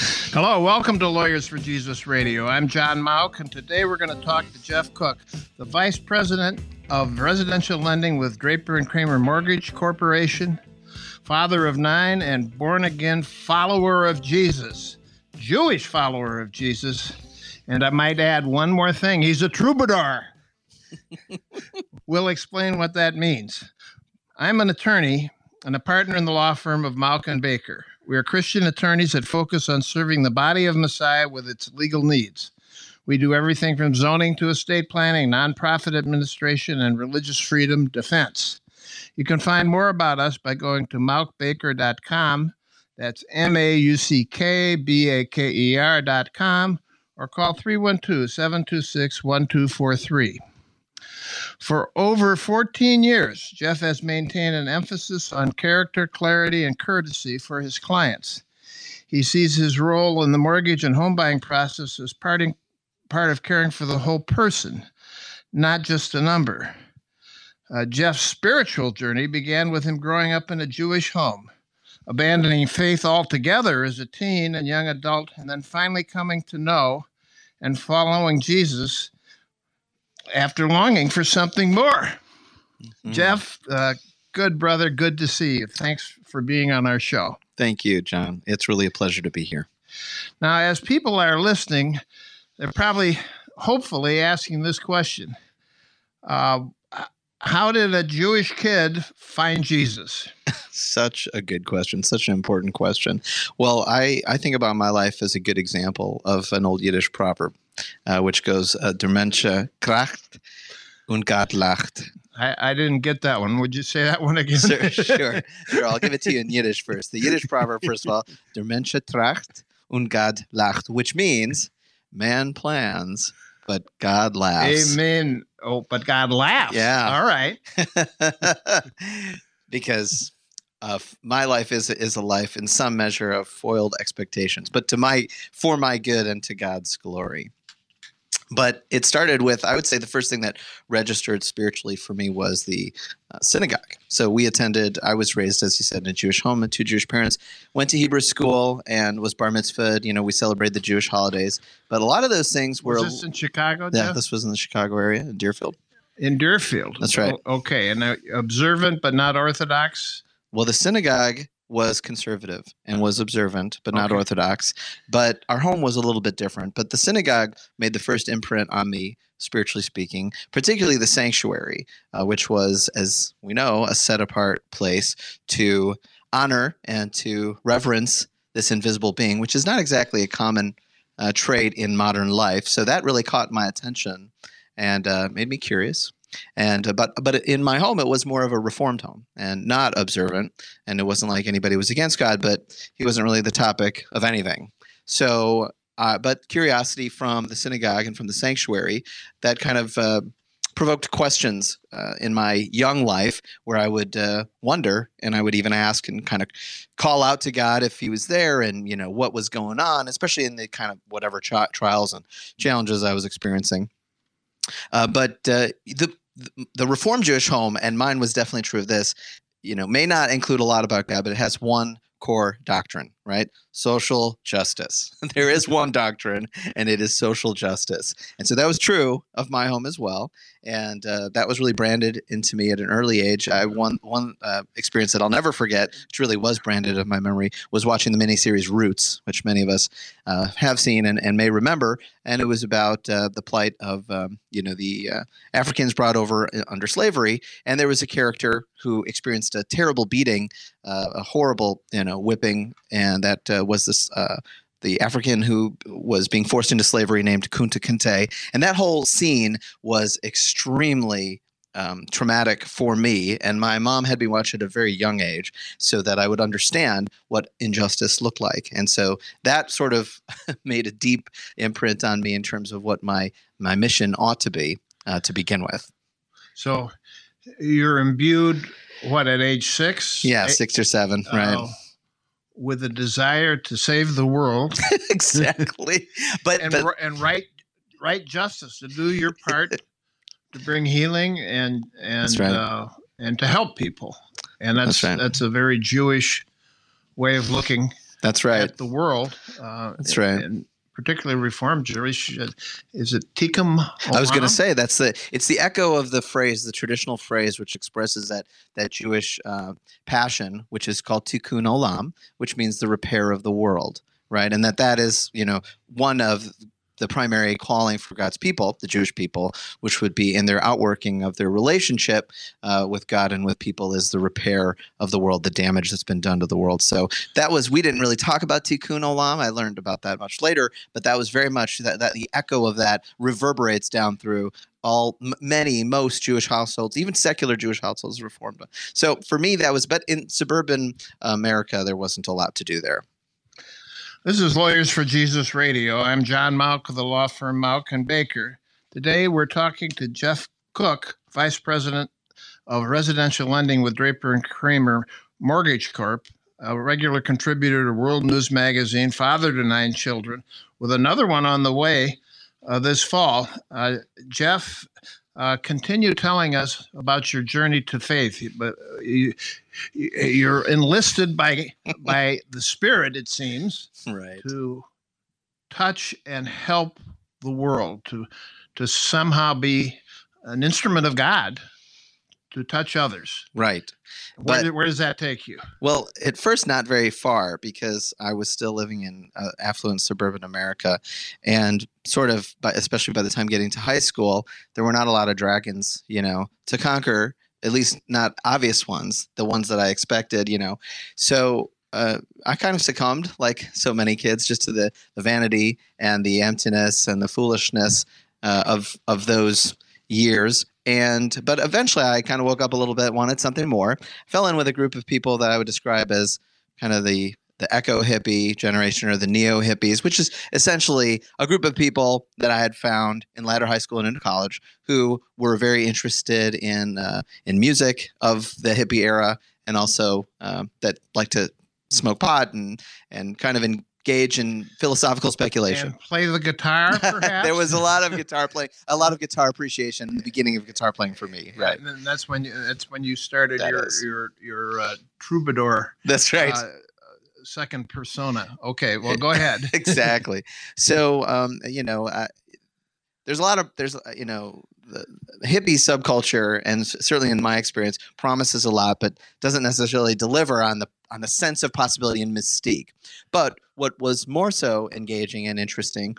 Hello, welcome to Lawyers for Jesus Radio. I'm John Mauck, and today we're going to talk to Jeff Koch, the Vice President of Residential Lending with Draper and Kramer Mortgage Corporation, father of nine, and born again follower of Jesus, Jewish follower of Jesus. And I might add one more thing he's a troubadour. we'll explain what that means. I'm an attorney and a partner in the law firm of Mauck and Baker. We are Christian attorneys that focus on serving the body of Messiah with its legal needs. We do everything from zoning to estate planning, nonprofit administration, and religious freedom defense. You can find more about us by going to mauckbaker.com. That's M A U C K B A K E R.com or call 312 726 1243. For over 14 years, Jeff has maintained an emphasis on character, clarity, and courtesy for his clients. He sees his role in the mortgage and home buying process as parting, part of caring for the whole person, not just a number. Uh, Jeff's spiritual journey began with him growing up in a Jewish home, abandoning faith altogether as a teen and young adult, and then finally coming to know and following Jesus after longing for something more. Mm-hmm. Jeff, uh, good brother, good to see you. Thanks for being on our show. Thank you, John. It's really a pleasure to be here. Now, as people are listening, they're probably, hopefully, asking this question uh, How did a Jewish kid find Jesus? such a good question, such an important question. Well, I, I think about my life as a good example of an old Yiddish proverb uh, which goes uh, Der Mensch tracht und Gott lacht. I, I, didn't get that one. Would you say that one again? sure, sure, sure. I'll give it to you in Yiddish first. The Yiddish proverb, first of all, Der Mensch tracht und Gott lacht, which means man plans, but God laughs. Amen. Oh, but God laughs. Yeah. All right. because uh, my life is is a life in some measure of foiled expectations, but to my for my good and to God's glory but it started with i would say the first thing that registered spiritually for me was the uh, synagogue. So we attended i was raised as you said in a jewish home and two jewish parents went to hebrew school and was bar mitzvahed. You know we celebrated the jewish holidays. But a lot of those things were was this in chicago yeah Jeff? this was in the chicago area in deerfield. In deerfield. That's right. Okay. And uh, observant but not orthodox? Well the synagogue was conservative and was observant, but not okay. orthodox. But our home was a little bit different. But the synagogue made the first imprint on me, spiritually speaking, particularly the sanctuary, uh, which was, as we know, a set apart place to honor and to reverence this invisible being, which is not exactly a common uh, trait in modern life. So that really caught my attention and uh, made me curious and uh, but but in my home it was more of a reformed home and not observant. And it wasn't like anybody was against god but he wasn't really the topic of anything. So uh, but curiosity from the synagogue and from the sanctuary that kind of uh, provoked questions uh, in my young life where I would uh, wonder and I would even ask and kind of call out to God if he was there and you know what was going on especially in the kind of whatever trials and challenges I was experiencing. Uh, but uh, the the Reformed Jewish home, and mine was definitely true of this. You know, may not include a lot about God, but it has one core doctrine, right? Social justice. there is one doctrine, and it is social justice. And so that was true of my home as well and uh, that was really branded into me at an early age. I one one uh, experience that I'll never forget, which really was branded of my memory, was watching the miniseries Roots, which many of us uh, have seen and, and, may remember, and it was about uh, the plight of um, you know the uh, Africans brought over uh, under slavery, and there was a character who experienced a terrible beating, a horrible you know whipping, and that was this the African who was being forced into slavery named Kunta Kinte. And that whole scene was extremely um, traumatic for me. And my mom had me watch at a very young age so that I would understand what injustice looked like. And so that sort of made a deep imprint on me in terms of what my, my mission ought to be uh, to begin with. So you're imbued, what, at age six? Yeah, six or seven, right. Uh, with a desire to save the world. exactly. But and, but, and right right justice to do your part to bring healing and and right. uh, and to help people. And that's that's, right. that's, a very Jewish way of looking. That's right. At the world. Uh, that's right. And particularly Reformed Jewish. Is it tikkun? I was going to say that's the it's the echo of the phrase, the traditional phrase, which expresses that that Jewish uh, passion, which is called tikkun olam, which means the repair of the world, right? And that that is you know one of the primary calling for God's people, the Jewish people, which would be in their outworking of their relationship uh, with God and with people, is the repair of the world, the damage that's been done to the world. So that was we didn't really talk about Tikkun Olam. I learned about that much later, but that was very much that, that the echo of that reverberates down through all many most Jewish households, even secular Jewish households, reformed. So for me, that was. But in suburban America, there wasn't a lot to do there. This is Lawyers for Jesus Radio. I'm John Mauck of the law firm Mauck and Baker. Today we're talking to Jeff Koch, Vice President of Residential Lending with Draper and Kramer Mortgage Corp, a regular contributor to World News Magazine, father to nine children, with another one on the way uh, this fall. Uh, Jeff uh, continue telling us about your journey to faith. But uh, you, you're enlisted by by the Spirit, it seems, right, to touch and help the world, to to somehow be an instrument of God to touch others. Right. Where, but, where does that take you? Well, at first, not very far because I was still living in uh, affluent suburban America. And sort of, by, especially by the time getting to high school, there were not a lot of dragons, you know, to conquer, at least not obvious ones, the ones that I expected, you know. So uh, I kind of succumbed, like so many kids, just to the, the vanity and the emptiness and the foolishness uh, of of those years and but eventually i kind of woke up a little bit wanted something more. Fell in with a group of people that i would describe as kind of the the eco hippie generation or the neo hippies which is essentially a group of people that i had found in latter high school and into college who were very interested in uh, in music of the hippie era and also uh, that like to smoke pot and and kind of in, engage in philosophical speculation. And play the guitar, perhaps. there was a lot of guitar playing, a lot of guitar appreciation in the beginning of guitar playing for me. Right. And that's when you, that's when you started that your is. your your uh, troubadour. That's right. Uh, second persona. Okay, well, go ahead. exactly. So, um, you know, uh, there's a lot of there's uh, you know the hippie subculture, and certainly in my experience, promises a lot, but doesn't necessarily deliver on the on the sense of possibility and mystique. But what was more so engaging and interesting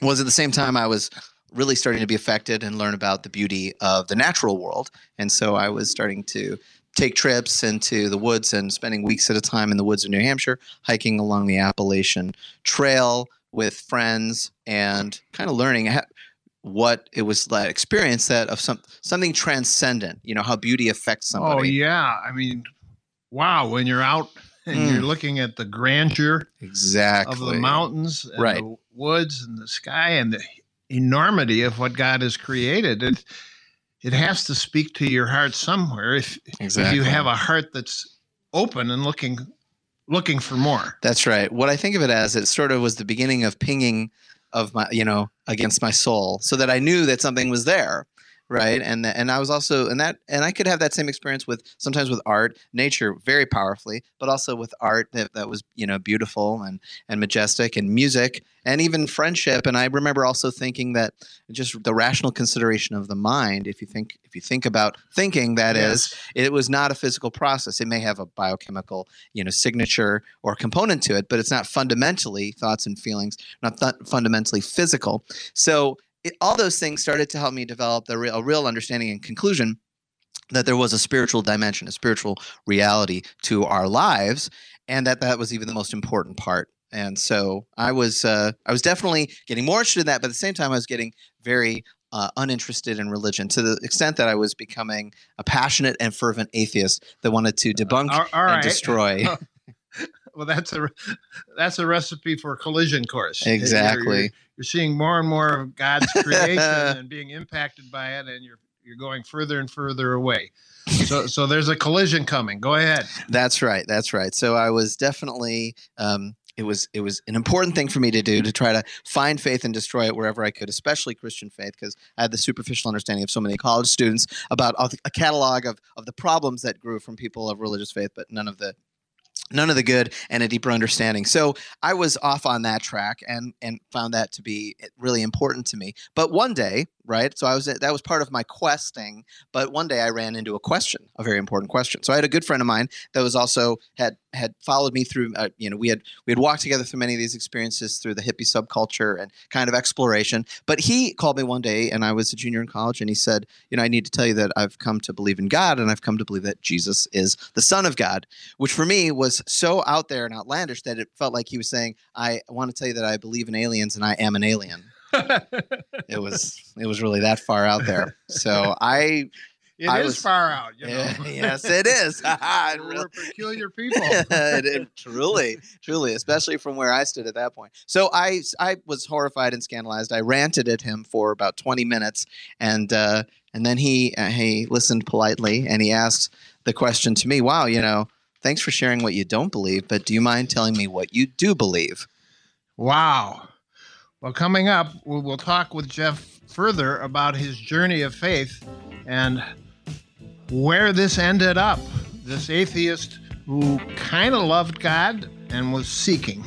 was at the same time I was really starting to be affected and learn about the beauty of the natural world, and so I was starting to take trips into the woods and spending weeks at a time in the woods of New Hampshire, hiking along the Appalachian Trail with friends and kind of learning what it was that experience that of some something transcendent you know how beauty affects oh, somebody. oh yeah. I mean wow when you're out and mm. you're looking at the grandeur exactly of the mountains and right. the woods and the sky and the enormity of what god has created it it has to speak to your heart somewhere if, exactly. if you have a heart that's open and looking looking for more that's right what i think of it as it sort of was the beginning of pinging of my you know against my soul so that i knew that something was there right? And and i was also and that and i could have that same experience with sometimes with art nature very powerfully but also with art that, that was you know beautiful and and majestic and music and even friendship. And i remember also thinking that just the rational consideration of the mind if you think if you think about thinking that yes. is, it was not a physical process. It may have a biochemical you know signature or component to it but it's not fundamentally thoughts and feelings not th- fundamentally physical. So it, all those things started to help me develop the real, a real understanding and conclusion that there was a spiritual dimension, a spiritual reality to our lives, and that that was even the most important part. And so I was uh, I was definitely getting more interested in that, but at the same time I was getting very uh, uninterested in religion to the extent that I was becoming a passionate and fervent atheist that wanted to debunk All- all and right. destroy. well, that's a that's a recipe for a collision course. You're- Exactly. You're, you're seeing more and more of God's creation and being impacted by it, and you're you're going further and further away. So so there's a collision coming. Go ahead. That's right. That's right. So I was definitely um, it was it was an important thing for me to do to try to find faith and destroy it wherever I could, especially Christian faith, because I had the superficial understanding of so many college students about a catalog of of the problems that grew from people of religious faith, but none of the none of the good and a deeper understanding. So I was off on that track and and found that to be really important to me. But one day, right? So I was that was part of my questing. But one day I ran into a question, a very important question. So I had a good friend of mine that was also had had followed me through. Uh, you know, we had we had walked together through many of these experiences through the hippie subculture and kind of exploration. But he called me one day, and I was a junior in college, and he said, "You know, I need to tell you that I've come to believe in God, and I've come to believe that Jesus is the Son of God." Which for me was so out there and outlandish that it felt like he was saying, "I want to tell you that I believe in aliens, and I am an alien." It was it was really that far out there. So I It is I was- far out. You know? yes, it is. We're peculiar people. it, it- truly, truly, especially from where I stood at that point. So I, I was horrified and scandalized. I ranted at him for about twenty minutes, and uh, and then he uh, he listened politely and he asked the question to me. Wow, you know, thanks for sharing what you don't believe, but do you mind telling me what you do believe? Wow. Well, coming up, we'll, we'll talk with Jeff further about his journey of faith and where this ended up. This atheist who kind of loved God and was seeking.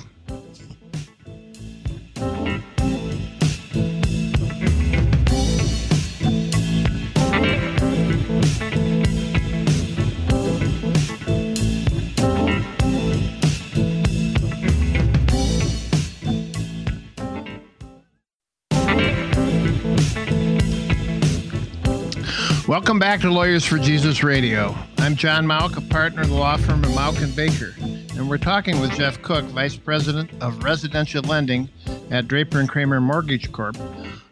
Welcome back to Lawyers for Jesus Radio. I'm John Mauck, a partner of the law firm of Mauck and Baker, and we're talking with Jeff Koch, Vice President of Residential Lending at Draper and Kramer Mortgage Corp,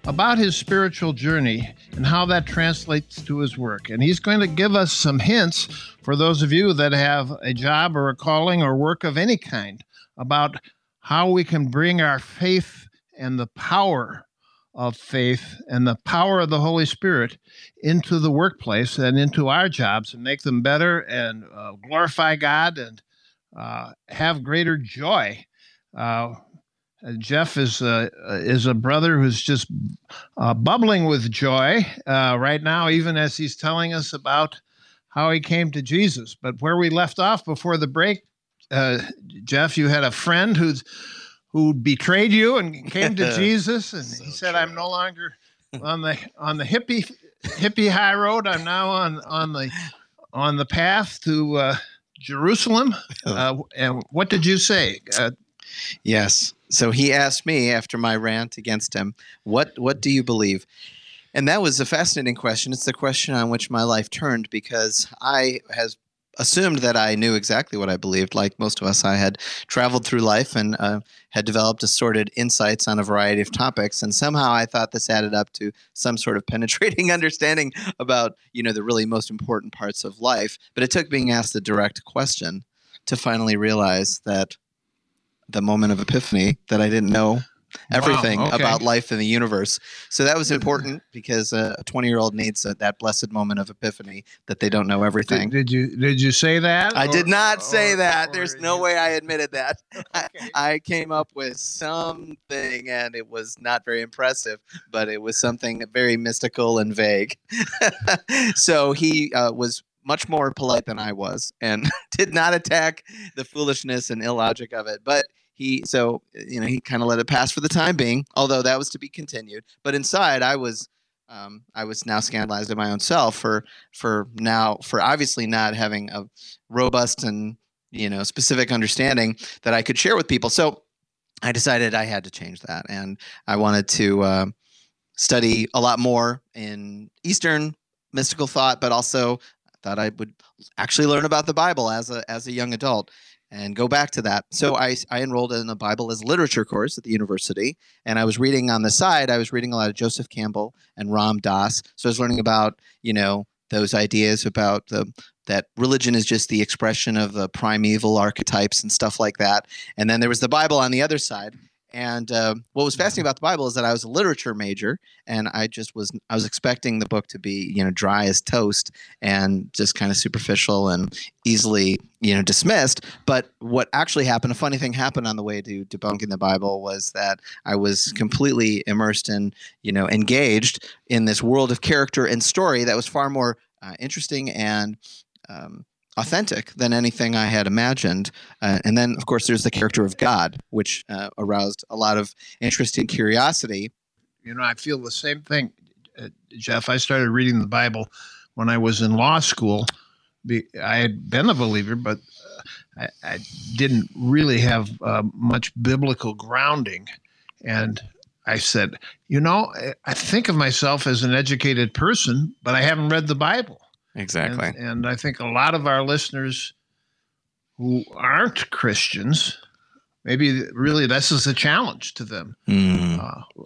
about his spiritual journey and how that translates to his work. And he's going to give us some hints for those of you that have a job or a calling or work of any kind about how we can bring our faith and the power of faith and the power of the Holy Spirit into the workplace and into our jobs and make them better and uh, glorify God and uh, have greater joy. Uh, Jeff is is a brother who's just uh, bubbling with joy uh, right now, even as he's telling us about how he came to Jesus. But where we left off before the break, uh, Jeff, you had a friend who's who betrayed you and came to Jesus, and So he said, true. "I'm no longer on the on the hippie hippie high road. I'm now on on the on the path to uh, Jerusalem." Uh, and what did you say? Uh, Yes. So he asked me after my rant against him, "What what do you believe?" And that was a fascinating question. It's the question on which my life turned because I has assumed that I knew exactly what I believed. Like most of us, I had traveled through life and uh, had developed assorted insights on a variety of topics, and somehow I thought this added up to some sort of penetrating understanding about you know the really most important parts of life. But it took being asked the direct question to finally realize that the moment of epiphany that I didn't know everything okay. about life in the universe. So that was important because uh, a 20 year old needs uh, that blessed moment of epiphany that they don't know everything. did, did you did you say that? I did Or- not say or- that. or There's no way I admitted that. I, I came up with something and it was not very impressive, but it was something very mystical and vague. so he uh, was much more polite than I was and did not attack the foolishness and illogic of it. But he, so, you know, he kind of let it pass for the time being, although that was to be continued. But inside, I was. Um, I was now scandalized at my own self for for now for obviously not having a robust and you know specific understanding that I could share with people. So I decided I had to change that, and I wanted to uh, study a lot more in Eastern mystical thought, but also I thought I would actually learn about the Bible as a as a young adult. And go back to that. So I, I enrolled in a Bible as literature course at the university, and I was reading on the side. I was reading a lot of Joseph Campbell and Ram Dass. So I was learning about you know those ideas about the that religion is just the expression of the primeval archetypes and stuff like that. And then there was the Bible on the other side. And uh, what was fascinating about the Bible is that I was a literature major, and I just was I was expecting the book to be you know dry as toast and just kind of superficial and easily you know dismissed. But what actually happened, a funny thing happened on the way to debunking the Bible was that I was completely immersed and you know engaged in this world of character and story that was far more uh, interesting and um, authentic than anything I had imagined. Uh, and then, of course, there's the character of God, which uh, aroused a lot of interest and curiosity. You know, I feel the same thing, uh, Jeff. I started reading the Bible when I was in law school. I had been a believer, but uh, I, I, didn't really have uh, much biblical grounding. And I said, you know, I think of myself as an educated person, but I haven't read the Bible. Exactly. And, and, I think a lot of our listeners who aren't Christians, maybe really this is a challenge to them. Mm. Uh,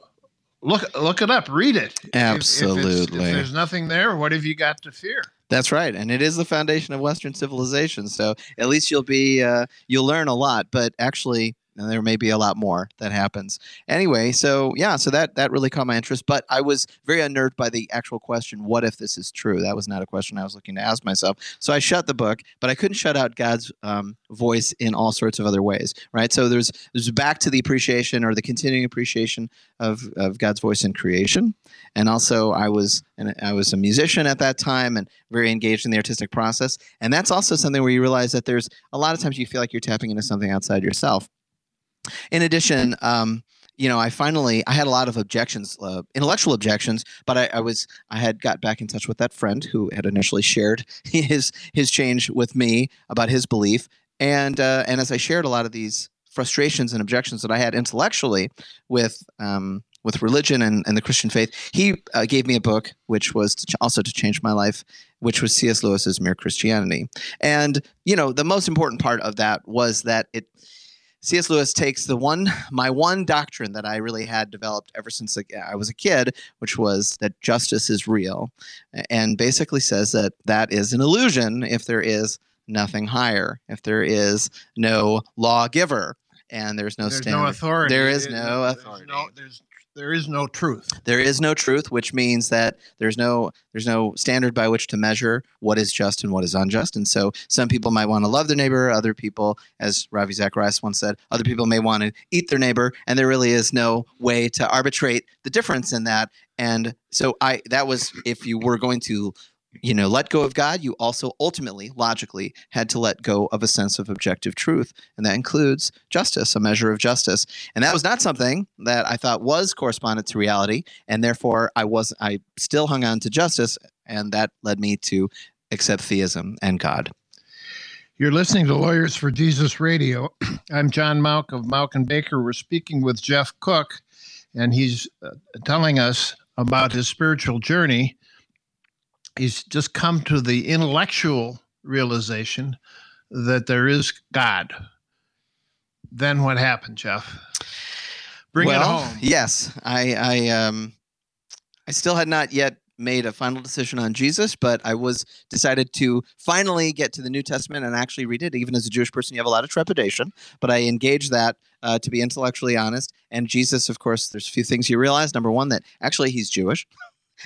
look look it up, read it. Absolutely. If, if, if, there's nothing there, what have you got to fear? That's right, and it is the foundation of Western civilization. So at least you'll be uh, you'll learn a lot. But actually, and there may be a lot more that happens. Anyway so yeah so that that really caught my interest but i was very unnerved by the actual question what if this is true? That was not a question i was looking to ask myself. So i shut the book but i couldn't shut out god's um, voice in all sorts of other ways right? So there's there's back to the appreciation or the continuing appreciation of, of god's voice in creation. And also i was and i was a musician at that time and very engaged in the artistic process. And that's also something where you realize that there's a lot of times you feel like you're tapping into something outside yourself in addition, um, you know, I finally I had a lot of objections, uh, intellectual objections, but I, I, was I had got back in touch with that friend who had initially shared his his change with me about his belief, and uh, and as I shared a lot of these frustrations and objections that I had intellectually with um, with religion and, and the Christian faith, he uh, gave me a book which was to ch- also to change my life, which was C.S. Lewis's Mere Christianity, and you know the most important part of that was that it C.S. Lewis takes the one, my one doctrine that I really had developed ever since I was a kid, which was that justice is real, and basically says that that is an illusion if there is nothing higher, if there is no lawgiver, and there's no there's standard. no authority. There is no authority. There's no, there's there is no truth. There is no truth, which means that there's no there's no standard by which to measure what is just and what is unjust. And so some people might want to love their neighbor, other people, as Ravi Zacharias once said, other people may want to eat their neighbor, and there really is no way to arbitrate the difference in that. And so I that was if you were going to you know, let go of God, you also ultimately, logically, had to let go of a sense of objective truth. And that includes justice, a measure of justice. And that was not something that I thought was correspondent to reality. And therefore I was I still hung on to justice. And that led me to accept theism and God. You're listening to Lawyers for Jesus Radio. I'm John Mauck of Mauck and Baker. We're speaking with Jeff Koch, and he's uh, telling us about his spiritual journey he's just come to the intellectual realization that there is God. Then what happened, Jeff? Bring well, it home. Yes, I, I, um, I still had not yet made a final decision on Jesus, but I was decided to finally get to the New Testament and actually read it. Even as a Jewish person, you have a lot of trepidation, but I engaged that uh, to be intellectually honest. And Jesus, of course, there's a few things you realize. Number one, that actually he's Jewish.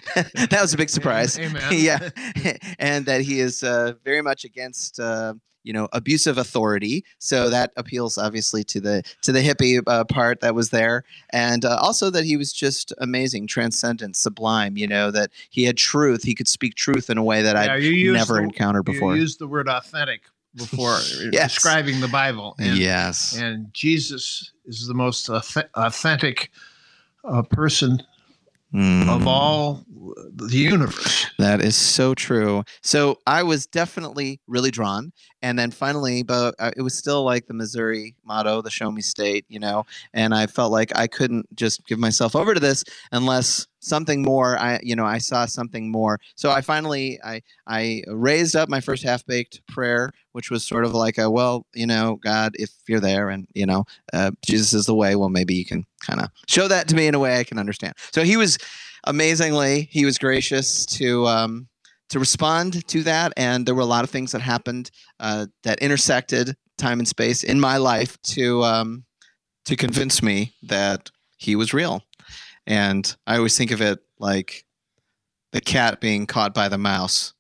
that was a big surprise. Amen. yeah, and that he is uh, very much against. Uh, you know abusive authority so that appeals obviously to the to the hippie uh, part that was there and uh, also that he was just amazing transcendent sublime you know that he had truth he could speak truth in a way that yeah, i'd never the, encountered before you used the word authentic before yes. describing the bible and, yes and jesus is the most authentic uh, person mm. of all the universe. That is so true. So I was definitely really drawn, and then finally, but uh, it was still like the Missouri motto, the "Show Me State," you know. And I felt like I couldn't just give myself over to this unless something more. I, you know, I saw something more. So I finally, I, I raised up my first half baked prayer, which was sort of like a, well, you know, God, if you're there and you know, uh, Jesus is the way. Well, maybe you can kind of show that to me in a way I can understand. So he was amazingly, he was gracious to. Um, to respond to that, and there were a lot of things that happened uh, that intersected time and space in my life to um, to convince me that he was real. And I always think of it like the cat being caught by the mouse.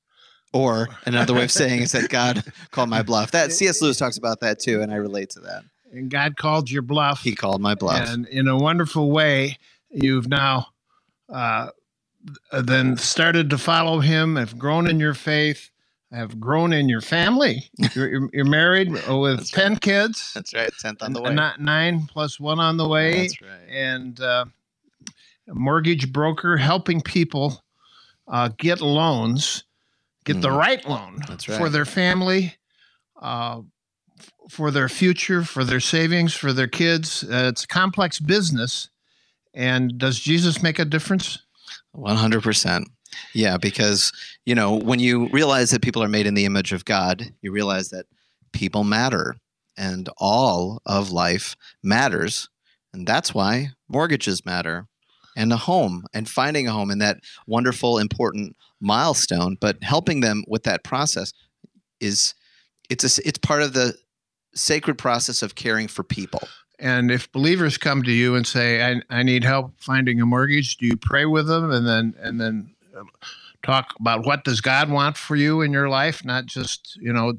Or another way of saying is that God called my bluff. That C.S. Lewis talks about that too, and I relate to that. And God called your bluff. He called my bluff. And in a wonderful way, you've now uh, then started to follow him, have grown in your faith, have grown in your family. You're, you're married with That's 10 right. kids. That's right. Tenth on the way. Not nine plus one on the way. That's right. And uh, mortgage broker helping people uh, get loans, get the Mhm. right loan That's for their family, uh, f- for their future, for their savings, for their kids. Uh, it's a complex business. And does Jesus make a difference? One hundred percent. Yeah, because you know when you realize that people are made in the image of God, you realize that people matter, and all of life matters, and that's why mortgages matter, and a home, and finding a home, and that wonderful, important milestone. But helping them with that process is it's a, it's part of the sacred process of caring for people. And if believers come to you and say, I, I need help finding a mortgage, do you pray with them and then and then um, talk about what does God want for you in your life, not just, you know,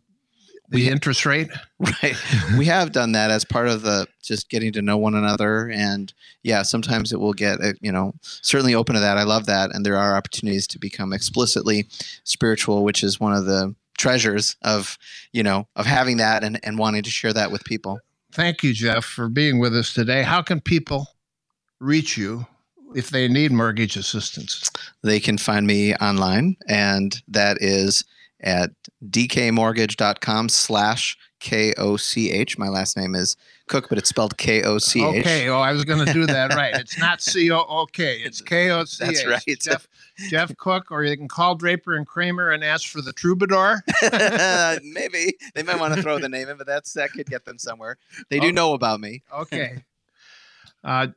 the interest rate? Right. we have done that as part of the just getting to know one another. And yeah, sometimes it will get, uh, you know, certainly open to that. I love that. And there are opportunities to become explicitly spiritual, which is one of the treasures of, you know, of having that and, and wanting to share that with people. Thank you, Jeff, for being with us today. How can people reach you if they need mortgage assistance? They can find me online, and that is at dkmortgage.com slash K-O-C-H. My last name is Cook, but it's spelled K-O-C-H. Okay. Oh, I was going to do that right. It's not C O O K. It's K O C H. That's right. Jeff, Jeff Koch, or you can call Draper and Kramer and ask for the troubadour. Maybe they might want to throw the name in, but that's that could get them somewhere. They do Oh. know about me. Okay. Uh,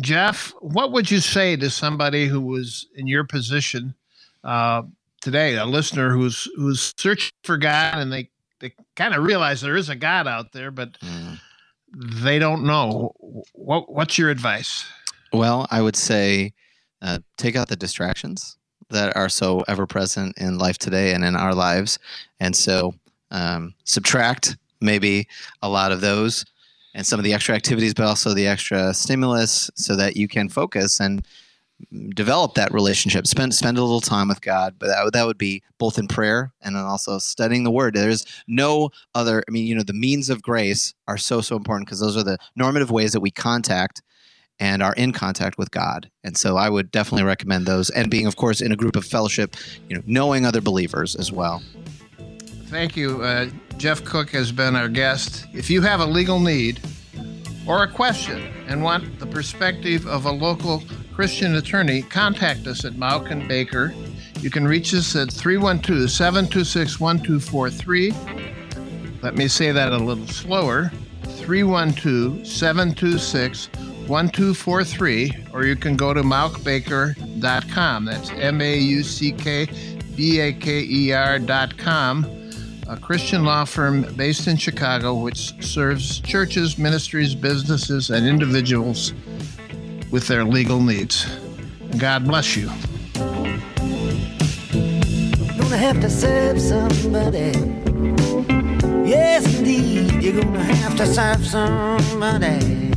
Jeff, what would you say to somebody who was in your position uh, today, a listener who's who's searching for God and they, they kind of realize there is a God out there, but they don't know. What What's your advice? Well, I would say uh, take out the distractions that are so ever present in life today and in our lives, and so um, subtract maybe a lot of those and some of the extra activities, but also the extra stimulus, so that you can focus and develop that relationship. Spend spend a little time with God, but that would, that would be both in prayer and then also studying the Word. There's no other. I mean, you know, the means of grace are so so important because those are the normative ways that we contact and are in contact with God. And so I would definitely recommend those. And being, of course, in a group of fellowship, you know, knowing other believers as well. Thank you. Uh, Jeff Koch has been our guest. If you have a legal need or a question and want the perspective of a local Christian attorney, contact us at Mauck and Baker. You can reach us at 312 726 1243. Let me say that a little slower 312 726 1243, or you can go to mauckbaker.com. That's M A U C K B A K E R.com a Christian law firm based in Chicago which serves churches, ministries, businesses, and individuals with their legal needs. God bless you. Gonna have to serve somebody. Yes, indeed, you're gonna have to serve somebody.